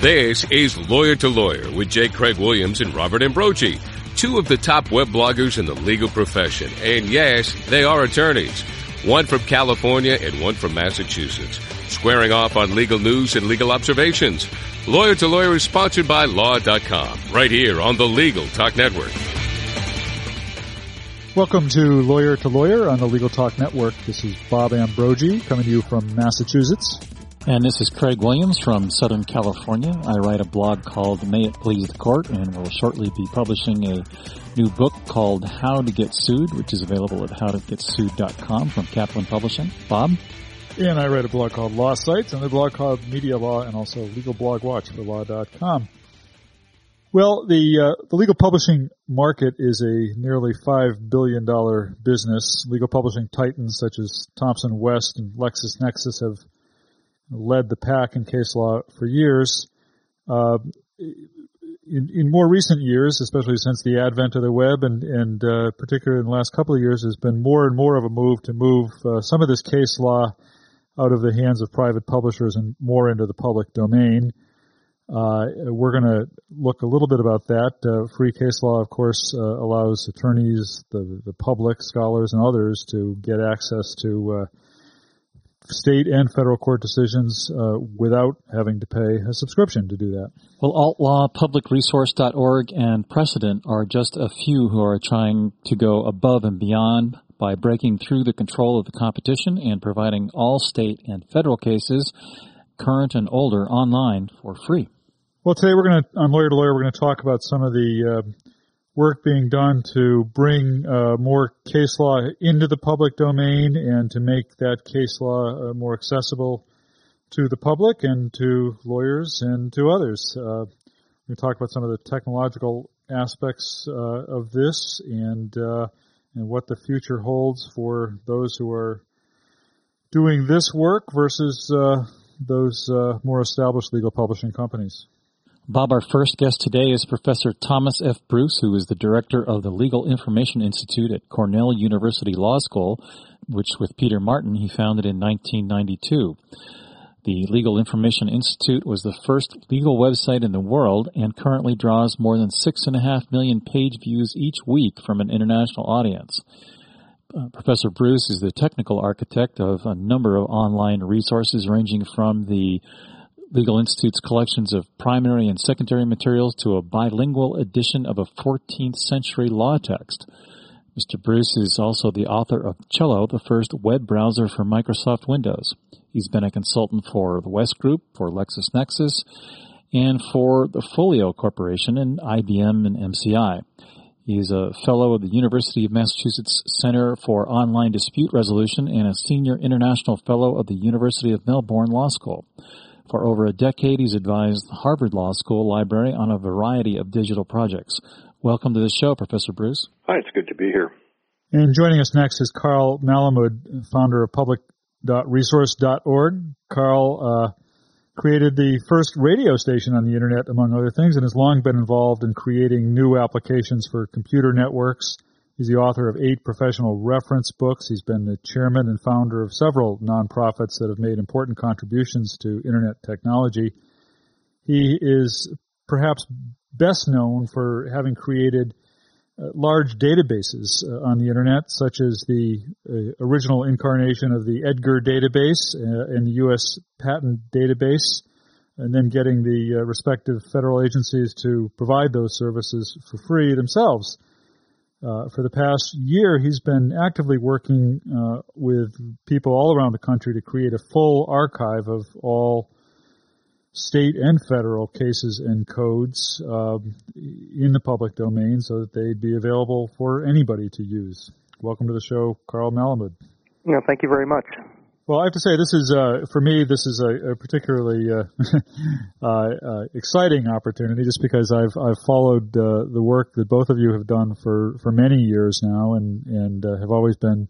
This is Lawyer to Lawyer with J. Craig Williams and Robert Ambrogi, two of the top web bloggers in the legal profession. And yes, they are attorneys. One from California and one from Massachusetts, squaring off on legal news and legal observations. Lawyer to Lawyer is sponsored by Law.com, right here on the Legal Talk Network. Welcome to Lawyer to Lawyer on the Legal Talk Network. This is Bob Ambrogi coming to you from Massachusetts. And this is Craig Williams from Southern California. I write a blog called May It Please the Court and will shortly be publishing a new book called How to Get Sued, which is available at howtogetsued.com from Kaplan Publishing. Bob? And I write a blog called Law Sites and a blog called Media Law and also Legal Blog Watch for law.com. Well, the uh, the legal publishing market is a nearly five billion dollar business. Legal publishing titans such as Thomson West and LexisNexis have led the pack in case law for years. Uh, in, in, more recent years, especially since the advent of the web, and, and uh, particularly in the last couple of years, there's been more and more of a move to move uh, some of this case law out of the hands of private publishers and more into the public domain. Uh, we're going to look a little bit about that. Uh, free case law, of course, uh, allows attorneys, the, the public, scholars, and others to get access to state and federal court decisions uh, without having to pay a subscription to do that. Well, AltLaw public.resource.org and PreCYdent are just a few who are trying to go above and beyond by breaking through the control of the competition and providing all state and federal cases, current and older, online for free. Well, today we're going to, on Lawyer to Lawyer, we're going to talk about some of the uh, work being done to bring uh, more case law into the public domain and to make that case law uh, more accessible to the public and to lawyers and to others. Uh, we talk about some of the technological aspects uh, of this and uh, and what the future holds for those who are doing this work versus uh, those more established legal publishing companies. Bob, our first guest today is Professor Thomas F. Bruce, who is the director of the Legal Information Institute at Cornell University Law School, which with Peter Martin he founded in 1992. The Legal Information Institute was the first legal website in the world and currently draws more than six and a half million page views each week from an international audience. Uh, Professor Bruce is the technical architect of a number of online resources ranging from the Legal Institute's collections of primary and secondary materials to a bilingual edition of a 14th century law text. Mr. Bruce is also the author of Cello, the first web browser for Microsoft Windows. He's been a consultant for the West Group, for LexisNexis, and for the Folio Corporation and IBM and MCI. He's a fellow of the University of Massachusetts Center for Online Dispute Resolution and a senior international fellow of the University of Melbourne Law School. For over a decade, he's advised the Harvard Law School Library on a variety of digital projects. Welcome to the show, Professor Bruce. Hi, it's good to be here. And joining us next is Carl Malamud, founder of public.resource.org. Carl uh, created the first radio station on the internet, among other things, and has long been involved in creating new applications for computer networks He's the author of eight professional reference books. He's been the chairman and founder of several nonprofits that have made important contributions to internet technology. He is perhaps best known for having created uh, large databases uh, on the internet, such as the uh, original incarnation of the Edgar database and the U.S. patent database, and then getting the respective federal agencies to provide those services for free themselves. Uh, for the past year, he's been actively working uh, with people all around the country to create a full archive of all state and federal cases and codes um, in the public domain so that they'd be available for anybody to use. Welcome to the show, Carl Malamud. No, thank you very much. Well, I have to say, this is uh, for me. This is a, a particularly uh, uh, uh, exciting opportunity, just because I've I've followed uh, the work that both of you have done for, for many years now, and and uh, have always been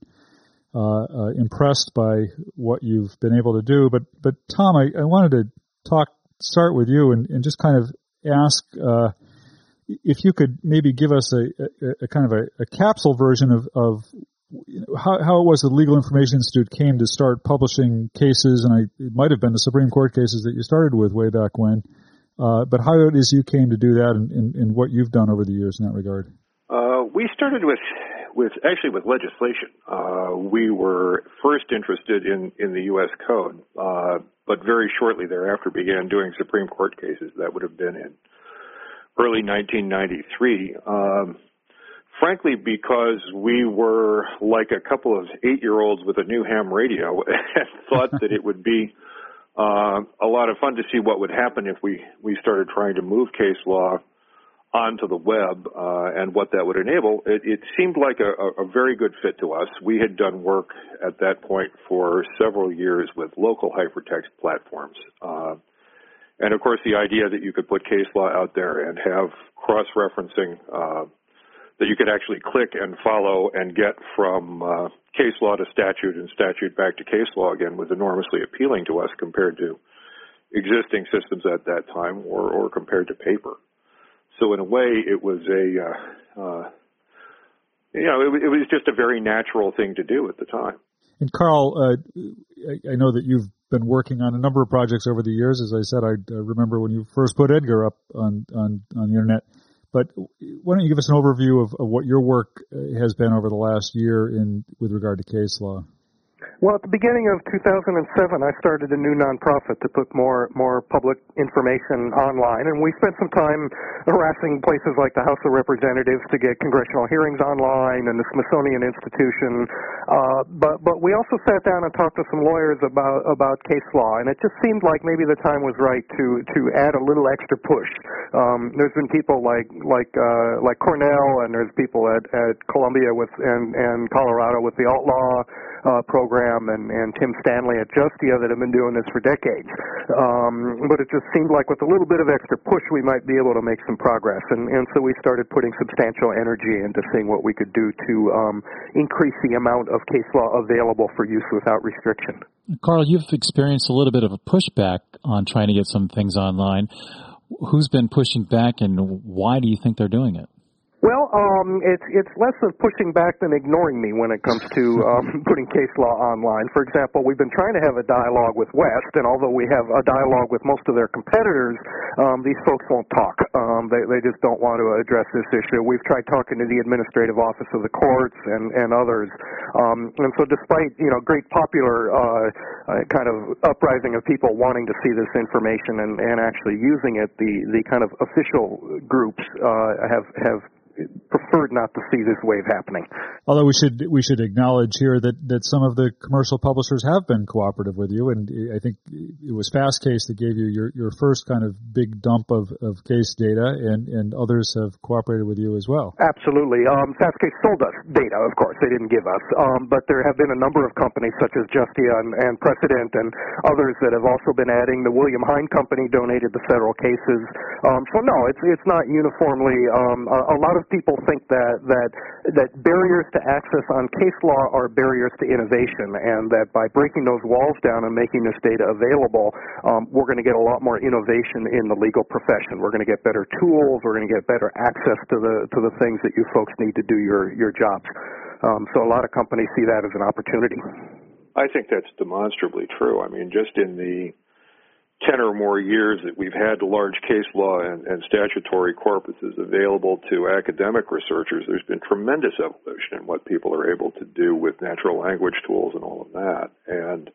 impressed by what you've been able to do. But but Tom, I, I wanted to talk start with you and, and just kind of ask if you could maybe give us a, a, a kind of a, a, capsule version of, of how, how it was the Legal Information Institute came to start publishing cases, and I, it might have been the Supreme Court cases that you started with way back when, Uh, but how it is you came to do that, and, and, and, what you've done over the years in that regard? Uh, we started with with actually with legislation. Uh, we were first interested in in the U.S. Code, uh, but very shortly thereafter began doing Supreme Court cases. That would have been in early 1993. Um, frankly, because we were like a couple of eight-year-olds with a new ham radio, and thought that it would be uh, a lot of fun to see what would happen if we we started trying to move case law onto the web uh, and what that would enable, it, it seemed like a, a, very good fit to us. We had done work at that point for several years with local hypertext platforms. Uh, and of course, the idea that you could put case law out there and have cross referencing uh, that you could actually click and follow and get from uh, case law to statute and statute back to case law again was enormously appealing to us compared to existing systems at that time or, or compared to paper. So in a way, it was a, uh, uh, you know, it, it, was just a very natural thing to do at the time. And Carl, uh, I, I, know that you've been working on a number of projects over the years. As I said, I remember when you first put Edgar up on, on, on the internet. But why don't you give us an overview of, of what your work uh, has been over the last year in with regard to case law? Well, at the beginning of 2007, I started a new nonprofit to put more more public information online, and we spent some time harassing places like the House of Representatives to get congressional hearings online and the Smithsonian Institution. Uh, but but we also sat down and talked to some lawyers about about case law, and it just seemed like maybe the time was right to to add a little extra push. Um, there's been people like like uh, like Cornell, and there's people at at Columbia with and and Colorado with the AltLaw uh, program and, and Tim Stanley at Justia that have been doing this for decades. Um, but it just seemed like with a little bit of extra push, we might be able to make some progress. And, and so we started putting substantial energy into seeing what we could do to um, increase the amount of case law available for use without restriction. Carl, you've experienced a little bit of a pushback on trying to get some things online. Who's been pushing back, and why do you think they're doing it? Well, um, it's it's less of pushing back than ignoring me when it comes to um, putting case law online. For example, we've been trying to have a dialogue with West, and although we have a dialogue with most of their competitors, um, these folks won't talk. Um, they they just don't want to address this issue. We've tried talking to the administrative office of the courts and and others, um, and so despite you know great popular uh, uh, kind of uprising of people wanting to see this information and and actually using it, the the kind of official groups uh, have have preferred not to see this wave happening. Although we should we should acknowledge here that, that some of the commercial publishers have been cooperative with you, and I think it was Fastcase that gave you your, your first kind of big dump of, of case data, and, and others have cooperated with you as well. Absolutely. Um, Fastcase sold us data, of course. They didn't give us, um, but there have been a number of companies such as Justia and, and PreCYdent and others that have also been adding. The William Hein Company donated the federal cases. Um, so no, it's it's not uniformly. Um, a, a lot of people think that that that barriers to access on case law are barriers to innovation, and that by breaking those walls down and making this data available, um, we're going to get a lot more innovation in the legal profession. We're going to get better tools. We're going to get better access to the to the things that you folks need to do your your jobs. Um, so a lot of companies see that as an opportunity. I think that's demonstrably true. I mean, just in the 10 or more years that we've had the large case law and, and, statutory corpuses available to academic researchers, there's been tremendous evolution in what people are able to do with natural language tools and all of that. And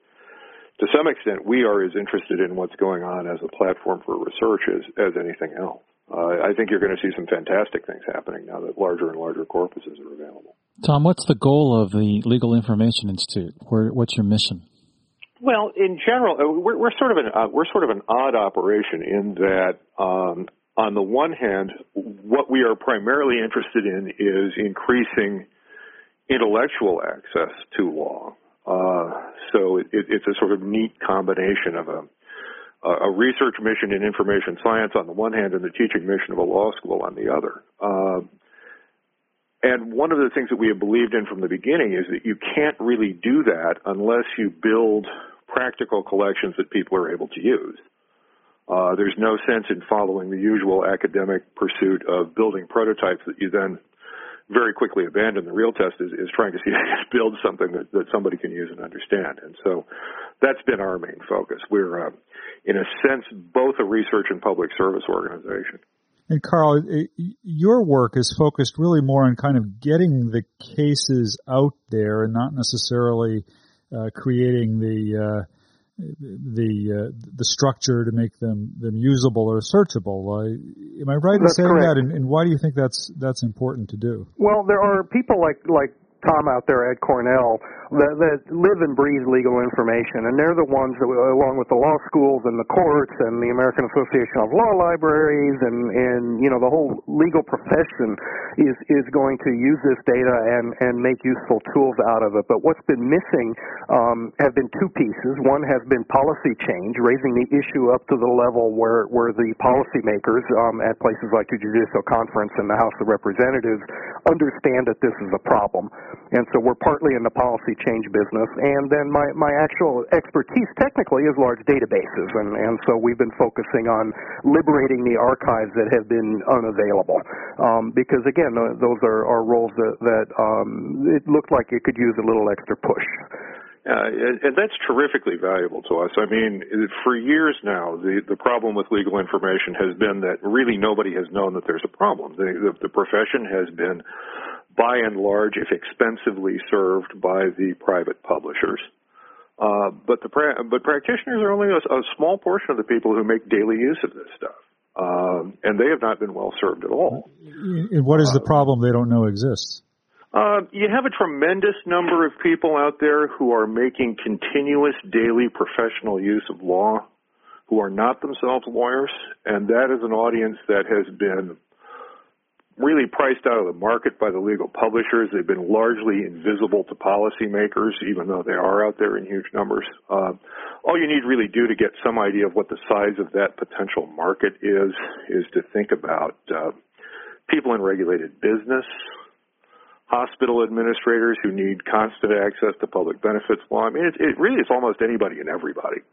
to some extent, we are as interested in what's going on as a platform for research as, as anything else. Uh, I think you're going to see some fantastic things happening now that larger and larger corpuses are available. Tom, what's the goal of the Legal Information Institute? Where, what's your mission? Well, in general, uh, we're, we're sort of an uh, we're sort of an odd operation in that, um, on the one hand, what we are primarily interested in is increasing intellectual access to law. Uh, so it, it, it's a sort of neat combination of a a research mission in information science on the one hand and the teaching mission of a law school on the other. Uh, and one of the things that we have believed in from the beginning is that you can't really do that unless you build practical collections that people are able to use. Uh, there's no sense in following the usual academic pursuit of building prototypes that you then very quickly abandon. The real test is, is trying to see if build something that, that somebody can use and understand. And so that's been our main focus. We're uh, in a sense, both a research and public service organization. And Carl, your work is focused really more on kind of getting the cases out there and not necessarily uh, creating the uh, the uh, the structure to make them them usable or searchable. am I right that's in saying correct. that? And, and why do you think that's that's important to do? Well, there are people like like Tom out there at Cornell that, that live and breathe legal information, and they're the ones that, along with the law schools and the courts and the American Association of Law Libraries and and you know the whole legal profession is is going to use this data and and make useful tools out of it. But what's been missing um, have been two pieces. One has been policy change, raising the issue up to the level where where the policymakers um, at places like the Judicial Conference and the House of Representatives understand that this is a problem. And so we're partly in the policy change business. And then my, my actual expertise technically is large databases. And, and so we've been focusing on liberating the archives that have been unavailable. Um, because again, those are, are roles that, that um, it looked like it could use a little extra push. Uh, and, that's terrifically valuable to us. I mean, for years now, the, the problem with legal information has been that really nobody has known that there's a problem. The, the, the profession has been by and large, if expensively served by the private publishers. Uh, but the pra- but practitioners are only a, a, small portion of the people who make daily use of this stuff, um, and they have not been well served at all. And what is the problem they don't know exists? Uh, you have a tremendous number of people out there who are making continuous daily professional use of law, who are not themselves lawyers, and that is an audience that has been really priced out of the market by the legal publishers. They've been largely invisible to policymakers, even though they are out there in huge numbers. Uh, all you need really do to get some idea of what the size of that potential market is, is to think about uh, people in regulated business, hospital administrators who need constant access to public benefits law. I mean, it, it really is almost anybody and everybody.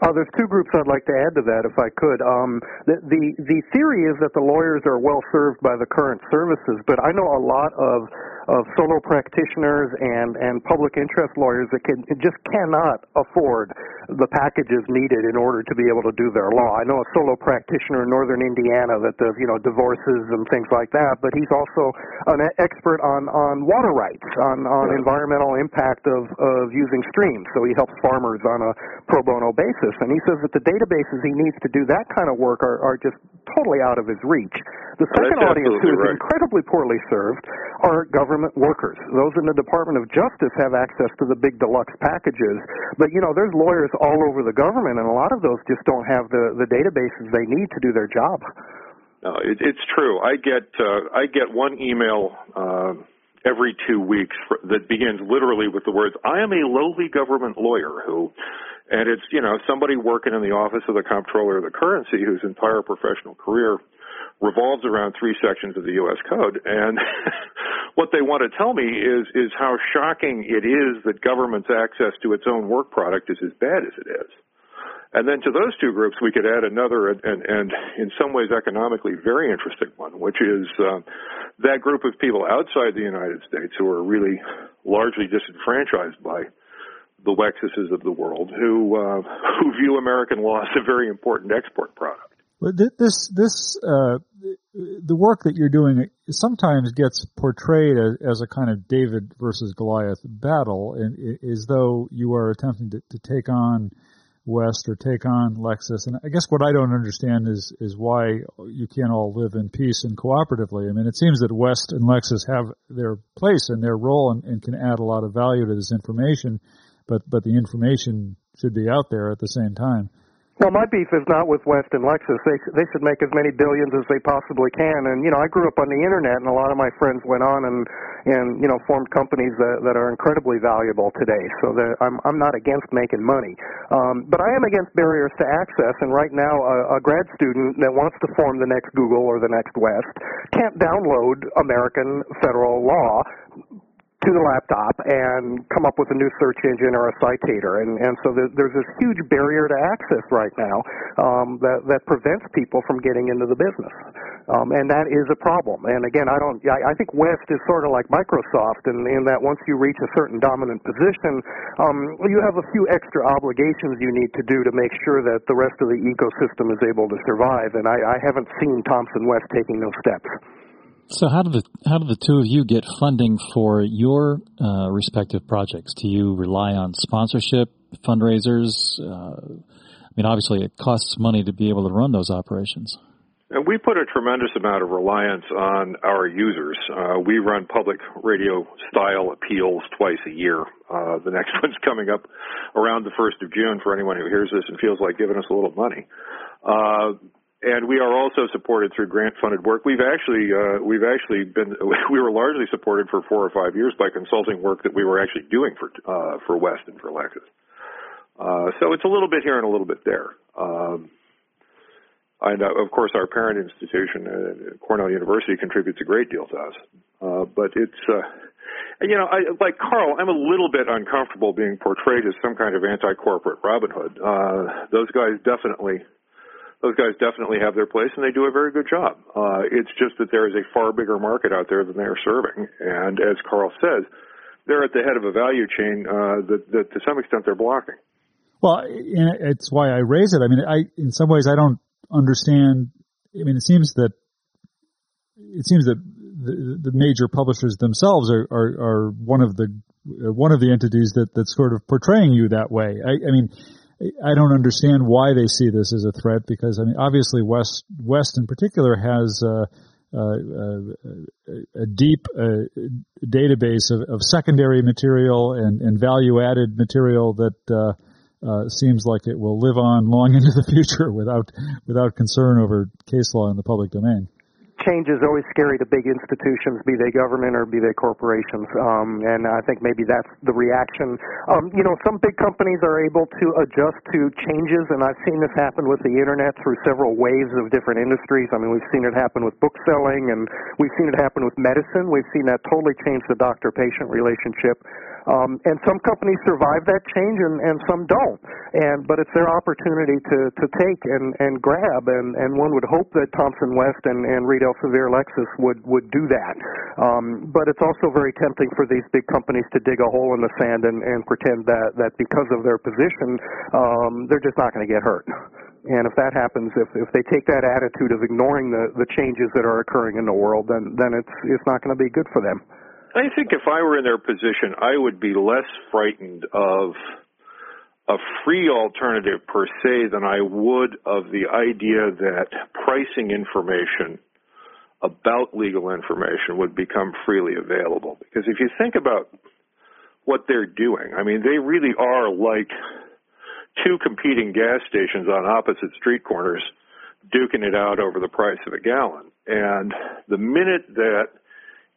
Uh, there's two groups I'd like to add to that, if I could. Um, the, the the theory is that the lawyers are well served by the current services, but I know a lot of of solo practitioners and, and public interest lawyers that can just cannot afford the packages needed in order to be able to do their law. I know a solo practitioner in northern Indiana that does, you know, divorces and things like that, but he's also an expert on, on water rights, on, on environmental impact of, of using streams. So he helps farmers on a pro bono basis. And he says that the databases he needs to do that kind of work are, are just totally out of his reach. The second That's audience who is right. incredibly poorly served are government workers. Those in the Department of Justice have access to the big deluxe packages, but you know, there's lawyers all over the government, and a lot of those just don't have the the databases they need to do their job. No, it, it's true. I get uh, I get one email uh, every two weeks for, that begins literally with the words "I am a lowly government lawyer who," and it's you know somebody working in the office of the comptroller of the currency whose entire professional career revolves around three sections of the U.S. Code, and what they want to tell me is is how shocking it is that government's access to its own work product is as bad as it is. And then to those two groups, we could add another and, and, and in some ways economically very interesting one, which is uh, that group of people outside the United States who are really largely disenfranchised by the Lexises of the world, who uh, who view American law as a very important export product. This this uh, the work that you're doing sometimes gets portrayed as, a kind of David versus Goliath battle, and as though you are attempting to, to, take on West or take on Lexis. And I guess what I don't understand is is why you can't all live in peace and cooperatively. I mean, it seems that West and Lexis have their place and their role and, and can add a lot of value to this information, but but the information should be out there at the same time. Well, my beef is not with West and Lexis. They they should make as many billions as they possibly can. And you know, I grew up on the internet, and a lot of my friends went on and and you know formed companies that that are incredibly valuable today. So that I'm I'm not against making money, um, but I am against barriers to access. And right now, a, a grad student that wants to form the next Google or the next West can't download American federal law to the laptop and come up with a new search engine or a citator. And, and so there's this huge barrier to access right now um, that, that prevents people from getting into the business. Um, and that is a problem. And again, I don't. I, I think West is sort of like Microsoft in, in that once you reach a certain dominant position, um, you have a few extra obligations you need to do to make sure that the rest of the ecosystem is able to survive. And I, I haven't seen Thomson West taking those steps. So how do the how do the two of you get funding for your uh, respective projects? Do you rely on sponsorship, fundraisers? Uh, I mean, obviously, it costs money to be able to run those operations. And we put a tremendous amount of reliance on our users. Uh, we run public radio style appeals twice a year. Uh, the next one's coming up around the 1st of June for anyone who hears this and feels like giving us a little money. Uh, and we are also supported through grant funded work. We've actually uh, we've actually been we were largely supported for four or five years by consulting work that we were actually doing for uh, for West and for Lexis. Uh, so it's a little bit here and a little bit there. Um, and uh, of course, our parent institution, uh, Cornell University, contributes a great deal to us. Uh, but it's you know, I, like Carl, I'm a little bit uncomfortable being portrayed as some kind of anti-corporate Robin Hood. Those guys definitely those guys definitely have their place and they do a very good job. Uh, it's just that there is a far bigger market out there than they are serving. And as Carl says, they're at the head of a value chain uh, that, that to some extent they're blocking. Well, it's why I raise it. I mean, I in some ways I don't understand. I mean, it seems that it seems that the, the major publishers themselves are, are, are one of the one of the entities that that's sort of portraying you that way. I, I mean I don't understand why they see this as a threat because I mean obviously West West in particular has uh, uh, a deep uh, database of, of, secondary material and, and value added material that uh, uh, seems like it will live on long into the future without without concern over case law in the public domain change is always scary to big institutions, be they government or be they corporations. Um, and I think maybe that's the reaction. Um, you know, some big companies are able to adjust to changes, and I've seen this happen with the internet through several waves of different industries. I mean, we've seen it happen with book selling, and we've seen it happen with medicine. We've seen that totally change the doctor-patient relationship. Um, and some companies survive that change and, and some don't. And but it's their opportunity to, to take and, and grab and, and one would hope that Thomson West and, and Reed Elsevier Lexis would, would do that. Um, but it's also very tempting for these big companies to dig a hole in the sand and, and pretend that, that because of their position, um, they're just not going to get hurt. And if that happens, if, if they take that attitude of ignoring the, the changes that are occurring in the world, then, then it's, it's not going to be good for them. I think if I were in their position, I would be less frightened of a free alternative per se than I would of the idea that pricing information about legal information would become freely available. Because if you think about what they're doing, I mean, they really are like two competing gas stations on opposite street corners duking it out over the price of a gallon. And the minute that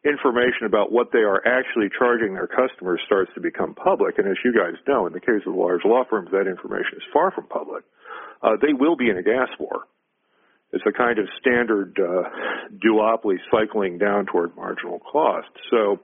information about what they are actually charging their customers starts to become public, and as you guys know, in the case of large law firms, that information is far from public, uh, they will be in a gas war. It's a kind of standard uh, duopoly cycling down toward marginal cost. So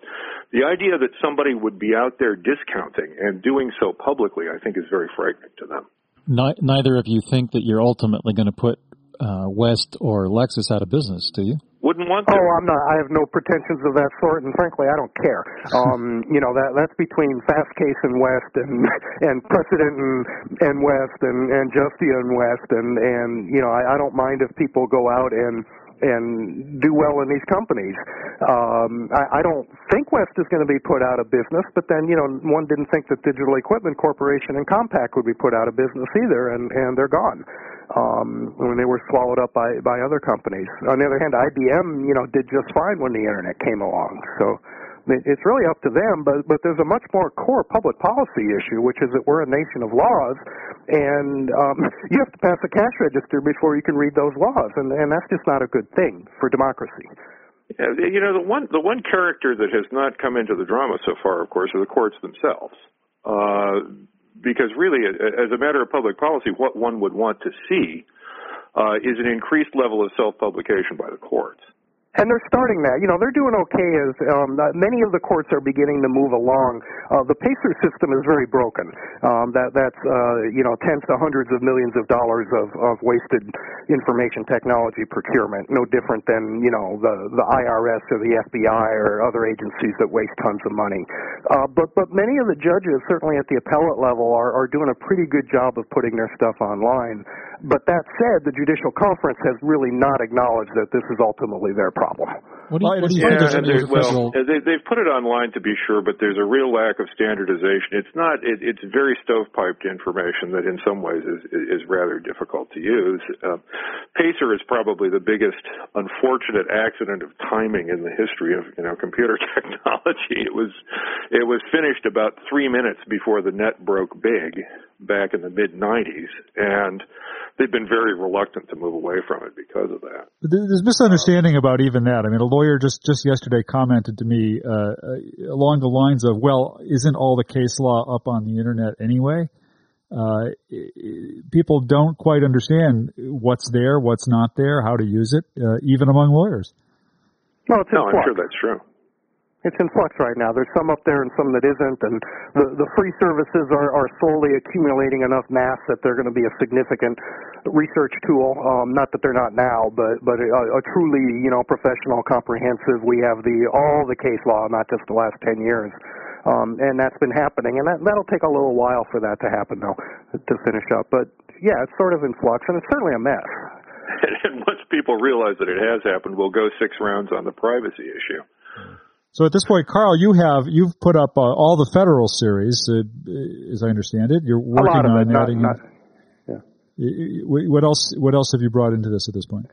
the idea that somebody would be out there discounting and doing so publicly, I think, is very frightening to them. Neither of you think that you're ultimately going to put uh, West or Lexis out of business, do you? Wouldn't want to. Oh, I'm not. I have no pretensions of that sort, and frankly, I don't care. Um, you know that that's between Fastcase and West, and and PreCYdent and and West, and and Justia and West, and and you know I, I don't mind if people go out and and do well in these companies. Um, I, I don't think West is going to be put out of business, but then you know one didn't think that Digital Equipment Corporation and Compaq would be put out of business either, and and they're gone um, when they were swallowed up by by other companies. On the other hand, IBM you know did just fine when the internet came along, so it's really up to them, but but there's a much more core public policy issue, which is that we're a nation of laws, and um, you have to pass a cash register before you can read those laws, and and that's just not a good thing for democracy. Yeah, you know the one the one character that has not come into the drama so far, of course, are the courts themselves. Uh, because really, as a matter of public policy, what one would want to see uh, is an increased level of self-publication by the courts. And they're starting that. You know, they're doing okay as um, many of the courts are beginning to move along. Uh, the PACER system is very broken. Um, that that's uh, you know tens to hundreds of millions of dollars of, of wasted information technology procurement. No different than you know the the IRS or the FBI or other agencies that waste tons of money. Uh, but but many of the judges, certainly at the appellate level, are, are doing a pretty good job of putting their stuff online. But that said, the judicial conference has really not acknowledged that this is ultimately their problem. What do you, what do you yeah, think? well, they, they've put it online to be sure, but there's a real lack of standardization. It's not. It, it's very stovepiped information that, in some ways, is is rather difficult to use. Uh, Pacer is probably the biggest unfortunate accident of timing in the history of you know computer technology. It was it was finished about three minutes before the net broke big back in the mid 90s, and they've been very reluctant to move away from it because of that. There's misunderstanding about even that. I mean, a lawyer just just yesterday commented to me uh, uh, along the lines of, "Well, isn't all the case law up on the internet anyway?" Uh, people don't quite understand what's there, what's not there, how to use it, uh, even among lawyers. No, it's no, I'm sure that's true. It's in flux right now. There's some up there and some that isn't, and the the free services are are slowly accumulating enough mass that they're going to be a significant research tool. Um, not that they're not now, but but a, a truly you know professional, comprehensive. We have the all the case law, not just the last ten years. Um, and that's been happening, and that that'll take a little while for that to happen, though, to finish up. But yeah, it's sort of in flux, and it's certainly a mess. and once people realize that it has happened, we'll go six rounds on the privacy issue. So at this point, Carl, you have you've put up uh, all the federal series, uh, as I understand it. You're working on it, adding. Not, not, yeah. What else? What else have you brought into this at this point?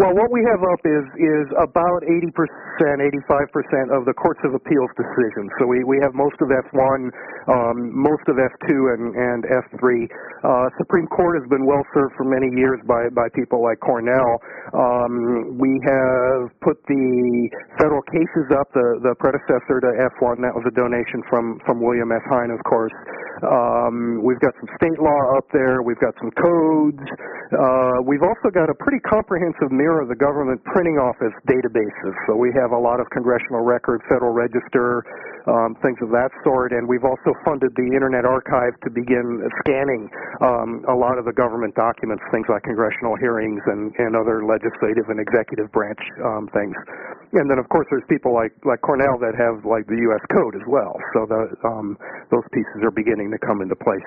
Well, what we have up is is about 80%, 85% of the Courts of Appeals decisions. So we, we have most of F1, um, most of F2, and, and F3. Uh, Supreme Court has been well served for many years by, by people like Cornell. Um, we have put the federal cases up, the, the predecessor to F1. That was a donation from, from William S. Hein, of course. Um, we've got some state law up there. We've got some codes. Uh, we've also got a pretty comprehensive mirror mirror the government printing office databases. So we have a lot of congressional record, Federal Register, um, things of that sort, and we've also funded the Internet Archive to begin scanning um, a lot of the government documents, things like congressional hearings and, and other legislative and executive branch um, things. And then, of course, there's people like like Cornell that have like the U.S. Code as well. So the, um, those pieces are beginning to come into place.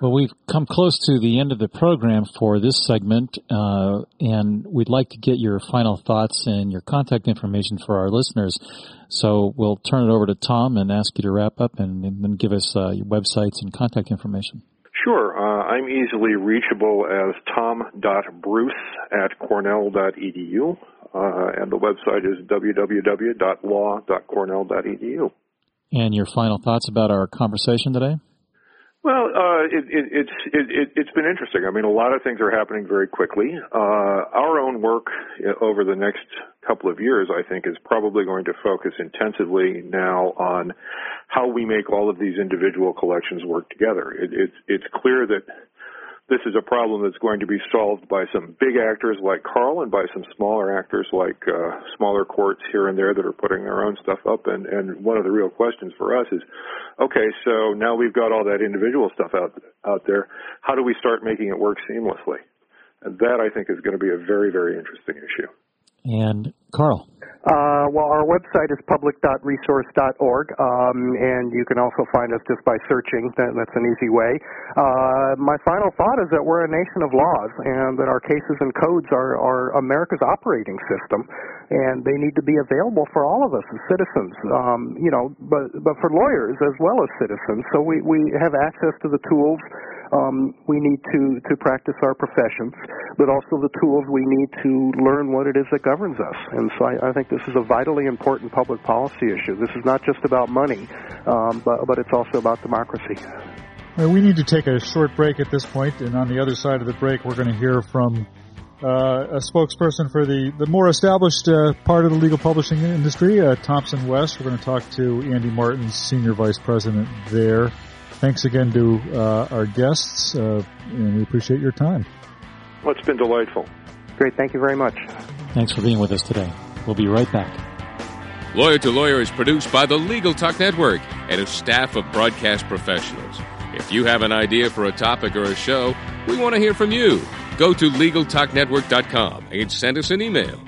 Well, we've come close to the end of the program for this segment, uh, and we'd like to get your final thoughts and your contact information for our listeners. So we'll turn it over to Tom and ask you to wrap up and, and then give us uh, your websites and contact information. Sure. Uh, I'm easily reachable as tom.bruce at cornell.edu, uh, and the website is www.law.cornell.edu. And your final thoughts about our conversation today? Well, uh, it, it, it's it, it's been interesting. I mean, a lot of things are happening very quickly. Uh, our own work over the next couple of years, I think, is probably going to focus intensively now on how we make all of these individual collections work together. It, it's it's clear that this is a problem that's going to be solved by some big actors like Carl and by some smaller actors like uh, smaller courts here and there that are putting their own stuff up. And, and one of the real questions for us is, okay, so now we've got all that individual stuff out out there. How do we start making it work seamlessly? And that I think is going to be a very very interesting issue. And Carl. Uh, well, our website is public.resource.org, um, and you can also find us just by searching. That, that's an easy way. Uh, my final thought is that we're a nation of laws, and that our cases and codes are, are America's operating system, and they need to be available for all of us as citizens. Um, you know, but but for lawyers as well as citizens. So we we have access to the tools um, we need to, to practice our professions, but also the tools we need to learn what it is that governs us. And so I, I think this is a vitally important public policy issue. This is not just about money, um, but, but it's also about democracy. Well, we need to take a short break at this point, and on the other side of the break, we're going to hear from uh, a spokesperson for the, the more established uh, part of the legal publishing industry, uh, Thomson West. We're going to talk to Andy Martin, Senior Vice President there. Thanks again to uh, our guests, uh, and we appreciate your time. Well, it's been delightful. Great. Thank you very much. Thanks for being with us today. We'll be right back. Lawyer to Lawyer is produced by the Legal Talk Network and a staff of broadcast professionals. If you have an idea for a topic or a show, we want to hear from you. Go to LegalTalkNetwork.com and send us an email.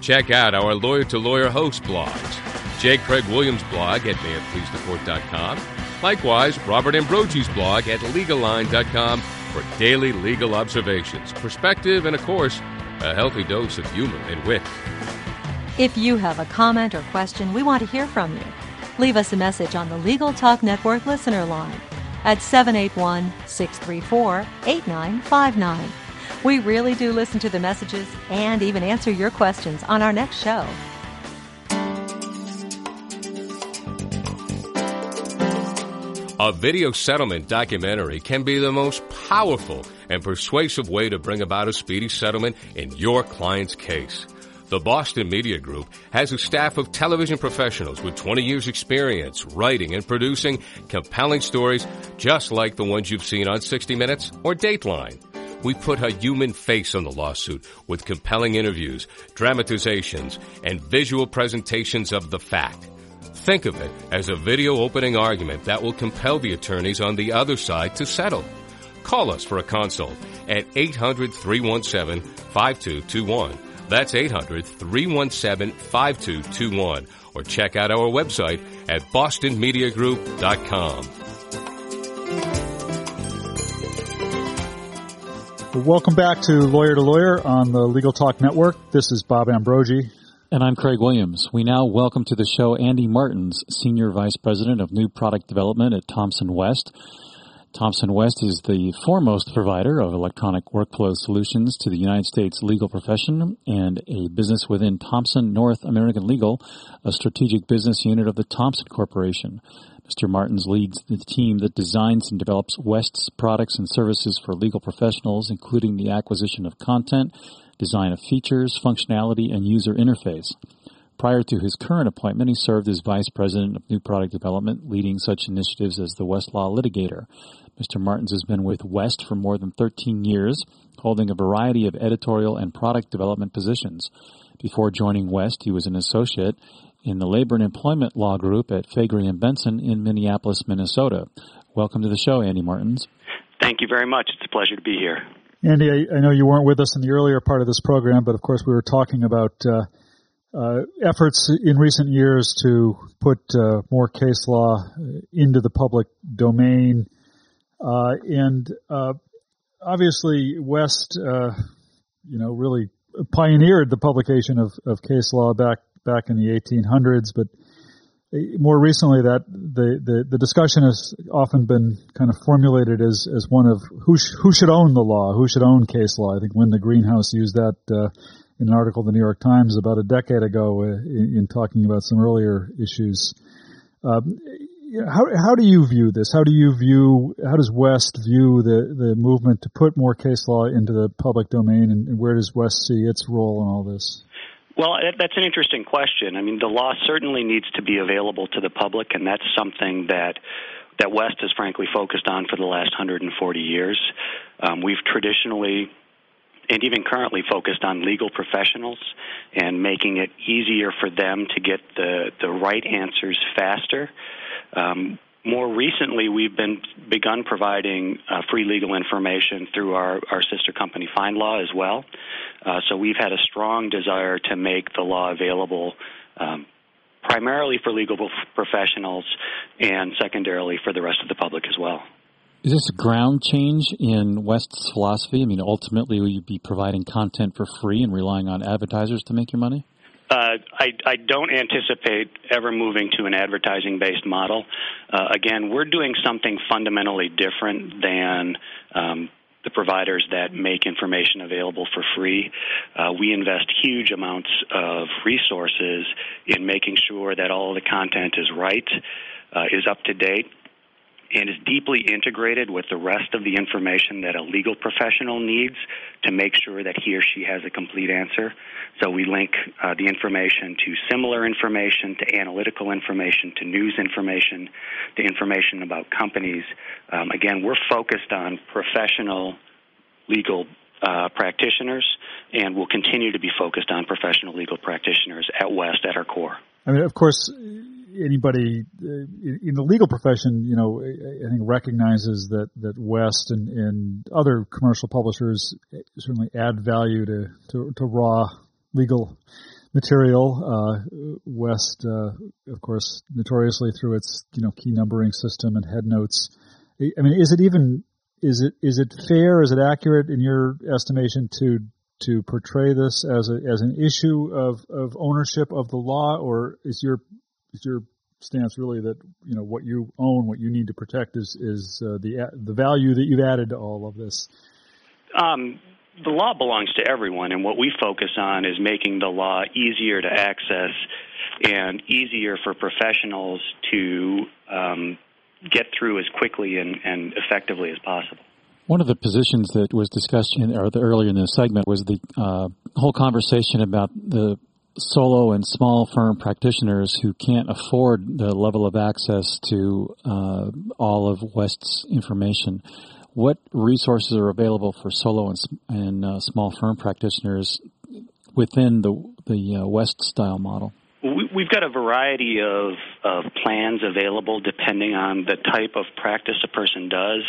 Check out our Lawyer to Lawyer host blogs. J. Craig Williams' blog at mayitpleasethecourt.com. Likewise, Robert Ambrogi's blog at LegalLine.com for daily legal observations, perspective, and of course, a healthy dose of humor and wit. If you have a comment or question, we want to hear from you. Leave us a message on the Legal Talk Network listener line at 781 634 8959. We really do listen to the messages and even answer your questions on our next show. A video settlement documentary can be the most powerful and persuasive way to bring about a speedy settlement in your client's case. The Boston Media Group has a staff of television professionals with 20 years experience writing and producing compelling stories just like the ones you've seen on 60 Minutes or Dateline. We put a human face on the lawsuit with compelling interviews, dramatizations, and visual presentations of the fact. Think of it as a video opening argument that will compel the attorneys on the other side to settle. Call us for a consult at 800-317-5221. That's 800-317-5221. Or check out our website at bostonmediagroup.com. Welcome back to Lawyer to Lawyer on the Legal Talk Network. This is Bob Ambrogi. And I'm Craig Williams. We now welcome to the show Andy Martens, Senior Vice President of New Product Development at Thomson West. Thomson West is the foremost provider of electronic workflow solutions to the United States legal profession and a business within Thomson North American Legal, a strategic business unit of the Thomson Corporation. Mr. Martens leads the team that designs and develops West's products and services for legal professionals, including the acquisition of content, design of features, functionality, and user interface. Prior to his current appointment, he served as Vice President of New Product Development, leading such initiatives as the Westlaw Litigator. Mr. Martens has been with West for more than 13 years, holding a variety of editorial and product development positions. Before joining West, he was an associate in the Labor and Employment Law Group at Faegre and Benson in Minneapolis, Minnesota. Welcome to the show, Andy Martens. Thank you very much. It's a pleasure to be here. Andy, I, I, know you weren't with us in the earlier part of this program, but of course we were talking about uh, uh, efforts in recent years to put uh, more case law into the public domain, uh, and uh, obviously West, uh, you know, really pioneered the publication of, of case law back back in the 1800s, but more recently that the, the, the, discussion has often been kind of formulated as, as one of who, sh- who should own the law, who should own case law. I think Linda Greenhouse used that uh, in an article in the New York Times about a decade ago uh, in, in, talking about some earlier issues. Um, how, how do you view this? How do you view, how does West view the, the movement to put more case law into the public domain and, and where does West see its role in all this? Well, that's an interesting question. I mean, the law certainly needs to be available to the public, and that's something that that West has frankly focused on for the last 140 years. Um, we've traditionally and even currently focused on legal professionals and making it easier for them to get the, the right answers faster. Um, more recently, we've been begun providing uh, free legal information through our, our sister company FindLaw as well. Uh, so we've had a strong desire to make the law available um, primarily for legal professionals and secondarily for the rest of the public as well. Is this a ground change in West's philosophy? I mean, ultimately, will you be providing content for free and relying on advertisers to make your money? Uh, I, I, don't anticipate ever moving to an advertising based model. Uh, again, we're doing something fundamentally different than um, the providers that make information available for free. Uh, we invest huge amounts of resources in making sure that all the content is right, uh, is up to date, and is deeply integrated with the rest of the information that a legal professional needs to make sure that he or she has a complete answer. So we link uh, the information to similar information, to analytical information, to news information, to information about companies. Um, again, we're focused on professional legal uh, practitioners, and we'll continue to be focused on professional legal practitioners at West at our core. I mean, of course, anybody uh, in the legal profession, you know, I think recognizes that that West and, and other commercial publishers certainly add value to to, to raw legal material. Uh, West, uh, of course, notoriously through its you know key numbering system and headnotes. I mean, is it even is it is it fair? Is it accurate in your estimation to to portray this as a as an issue of, of ownership of the law, or is your is your stance really that you know what you own, what you need to protect is is uh, the the value that you've added to all of this? Um, the law belongs to everyone, and what we focus on is making the law easier to access and easier for professionals to um, get through as quickly and, and effectively as possible. One of the positions that was discussed in, or the, earlier in the segment was the uh, whole conversation about the solo and small firm practitioners who can't afford the level of access to uh, all of West's information. What resources are available for solo and, and uh, small firm practitioners within the the uh, West style model? We've got a variety of, of plans available depending on the type of practice a person does,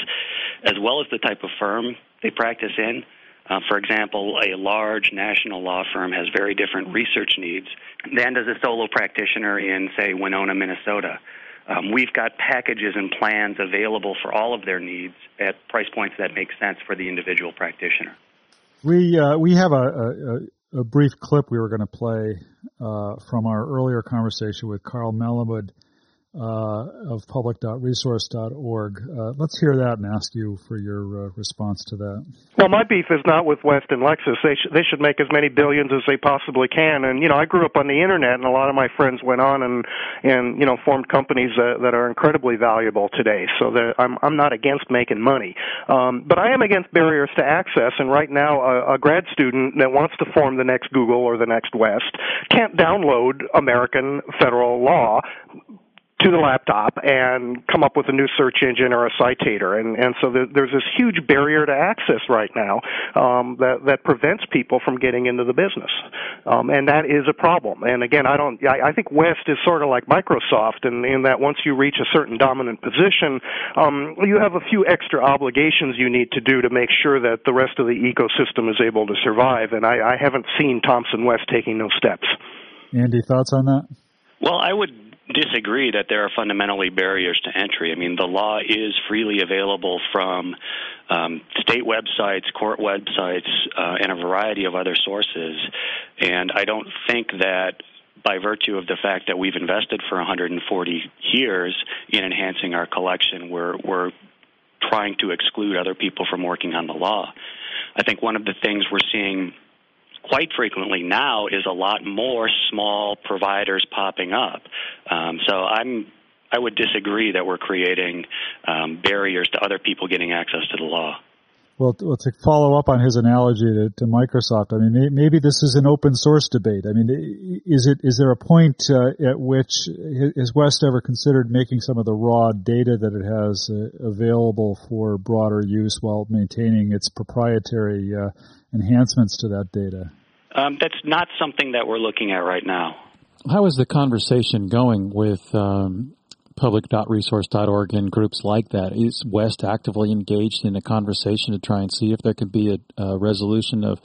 as well as the type of firm they practice in. Uh, for example, a large national law firm has very different research needs than does a solo practitioner in, say, Winona, Minnesota. Um, we've got packages and plans available for all of their needs at price points that make sense for the individual practitioner. We uh, we have a, a, a, brief clip we were going to play uh, from our earlier conversation with Carl Malamud uh, of public.resource.org. Uh, let's hear that and ask you for your uh, response to that. Well, my beef is not with West and Lexis. They sh- they should make as many billions as they possibly can. And you know, I grew up on the internet, and a lot of my friends went on and and you know formed companies that, that are incredibly valuable today. So I'm I'm not against making money, um, but I am against barriers to access. And right now, a, a grad student that wants to form the next Google or the next West can't download American federal law to the laptop and come up with a new search engine or a citator. And, and so there, there's this huge barrier to access right now um, that, that prevents people from getting into the business. Um, and that is a problem. And again, I don't, I, I think West is sort of like Microsoft in, in that once you reach a certain dominant position, um, you have a few extra obligations you need to do to make sure that the rest of the ecosystem is able to survive. And I, I haven't seen Thomson West taking those steps. Andy, thoughts on that? Well, I would disagree that there are fundamentally barriers to entry. I mean, the law is freely available from um, state websites, court websites, uh, and a variety of other sources. And I don't think that by virtue of the fact that we've invested for 140 years in enhancing our collection, we're, we're trying to exclude other people from working on the law. I think one of the things we're seeing quite frequently now is a lot more small providers popping up. Um, so I'm I would disagree that we're creating um, barriers to other people getting access to the law. Well, to follow up on his analogy to, to Microsoft, I mean, maybe this is an open source debate. I mean, is it is there a point uh, at which has West ever considered making some of the raw data that it has uh, available for broader use while maintaining its proprietary uh, enhancements to that data? Um, that's not something that we're looking at right now. How is the conversation going with um, public.resource.org and groups like that? Is West actively engaged in a conversation to try and see if there could be a, a resolution of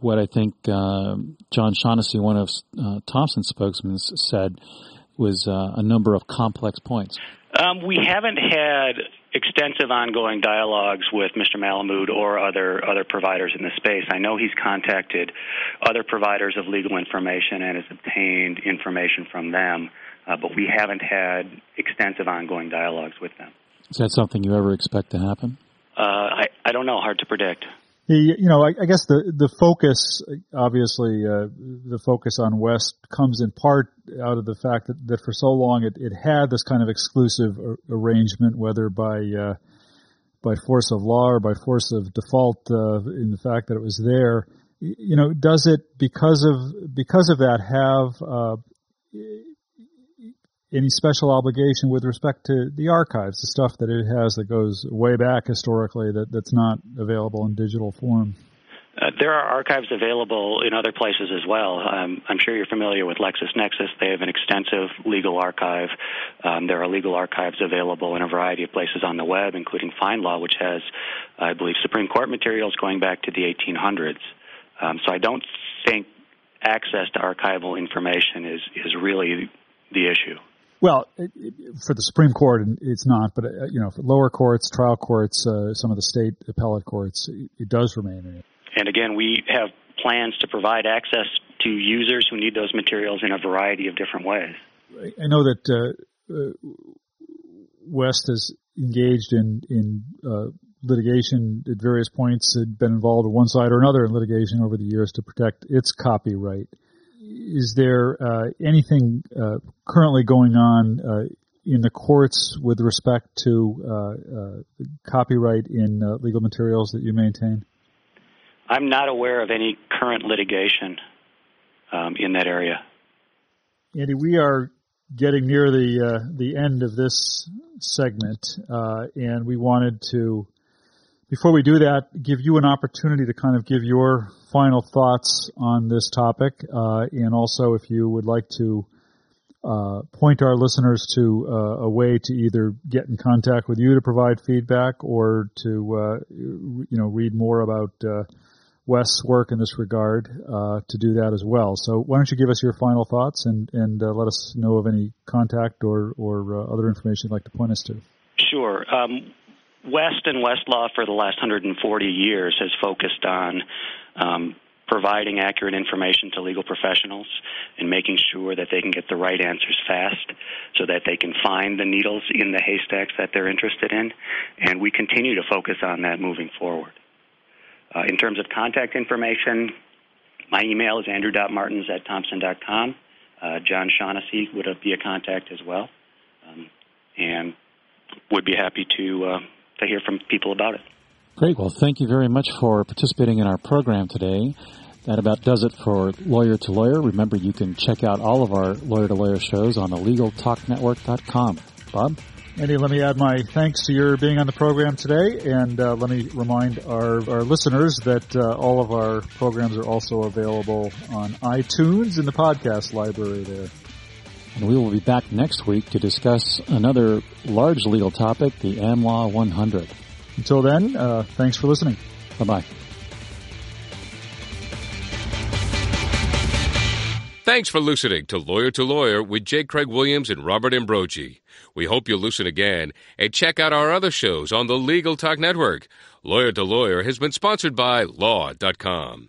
what I think uh, John Shaughnessy, one of uh, Thomson's spokesmen, said was uh, a number of complex points? Um, we haven't had extensive ongoing dialogues with Mr. Malamud or other other providers in the space. I know he's contacted other providers of legal information and has obtained information from them, uh, but we haven't had extensive ongoing dialogues with them. Is that something you ever expect to happen? Uh, I, I don't know. Hard to predict the you know I, I, guess the the focus obviously uh, the focus on West comes in part out of the fact that, that for so long it, it had this kind of exclusive arrangement whether by uh, by force of law or by force of default uh, in the fact that it was there. You know does it because of because of that have uh, any special obligation with respect to the archives, the stuff that it has that goes way back historically that, that's not available in digital form? Uh, there are archives available in other places as well. Um, I'm sure you're familiar with LexisNexis. They have an extensive legal archive. Um, there are legal archives available in a variety of places on the web, including FindLaw, which has, I believe, Supreme Court materials going back to the 1800s. Um, so I don't think access to archival information is is really the issue. Well, it, it, for the Supreme Court, it's not, but uh, you know, for lower courts, trial courts, uh, some of the state appellate courts, it, it does remain. And again, we have plans to provide access to users who need those materials in a variety of different ways. I know that uh, uh, West has engaged in in uh, litigation at various points, had been involved on one side or another in litigation over the years to protect its copyright. Is there uh, anything uh, currently going on uh, in the courts with respect to copyright in legal materials that you maintain? I'm not aware of any current litigation um, in that area. Andy, we are getting near the uh, the end of this segment, uh, and we wanted to, before we do that, give you an opportunity to kind of give your final thoughts on this topic, uh, and also if you would like to uh, point our listeners to uh, a way to either get in contact with you to provide feedback or to uh, you know read more about West's work in this regard uh, to do that as well. So why don't you give us your final thoughts and and uh, let us know of any contact or or uh, other information you'd like to point us to. Sure. Um, West and Westlaw for the last 140 years has focused on um, providing accurate information to legal professionals and making sure that they can get the right answers fast so that they can find the needles in the haystacks that they're interested in. And we continue to focus on that moving forward. Uh, in terms of contact information, my email is andrew.martens at thomson.com. Uh, John Shaughnessy would be a contact as well, um, and would be happy to uh, to hear from people about it. Great. Well, thank you very much for participating in our program today. That about does it for Lawyer to Lawyer. Remember, you can check out all of our Lawyer to Lawyer shows on the LegalTalkNetwork.com. Bob? Andy, let me add my thanks to your being on the program today, and uh, let me remind our, our listeners that uh, all of our programs are also available on iTunes in the podcast library there. And we will be back next week to discuss another large legal topic, the AmLaw 100. Until then, uh, thanks for listening. Bye bye. Thanks for listening to Lawyer to Lawyer with J. Craig Williams and Robert Ambrogi. We hope you'll listen again and check out our other shows on the Legal Talk Network. Lawyer to Lawyer has been sponsored by Law.com.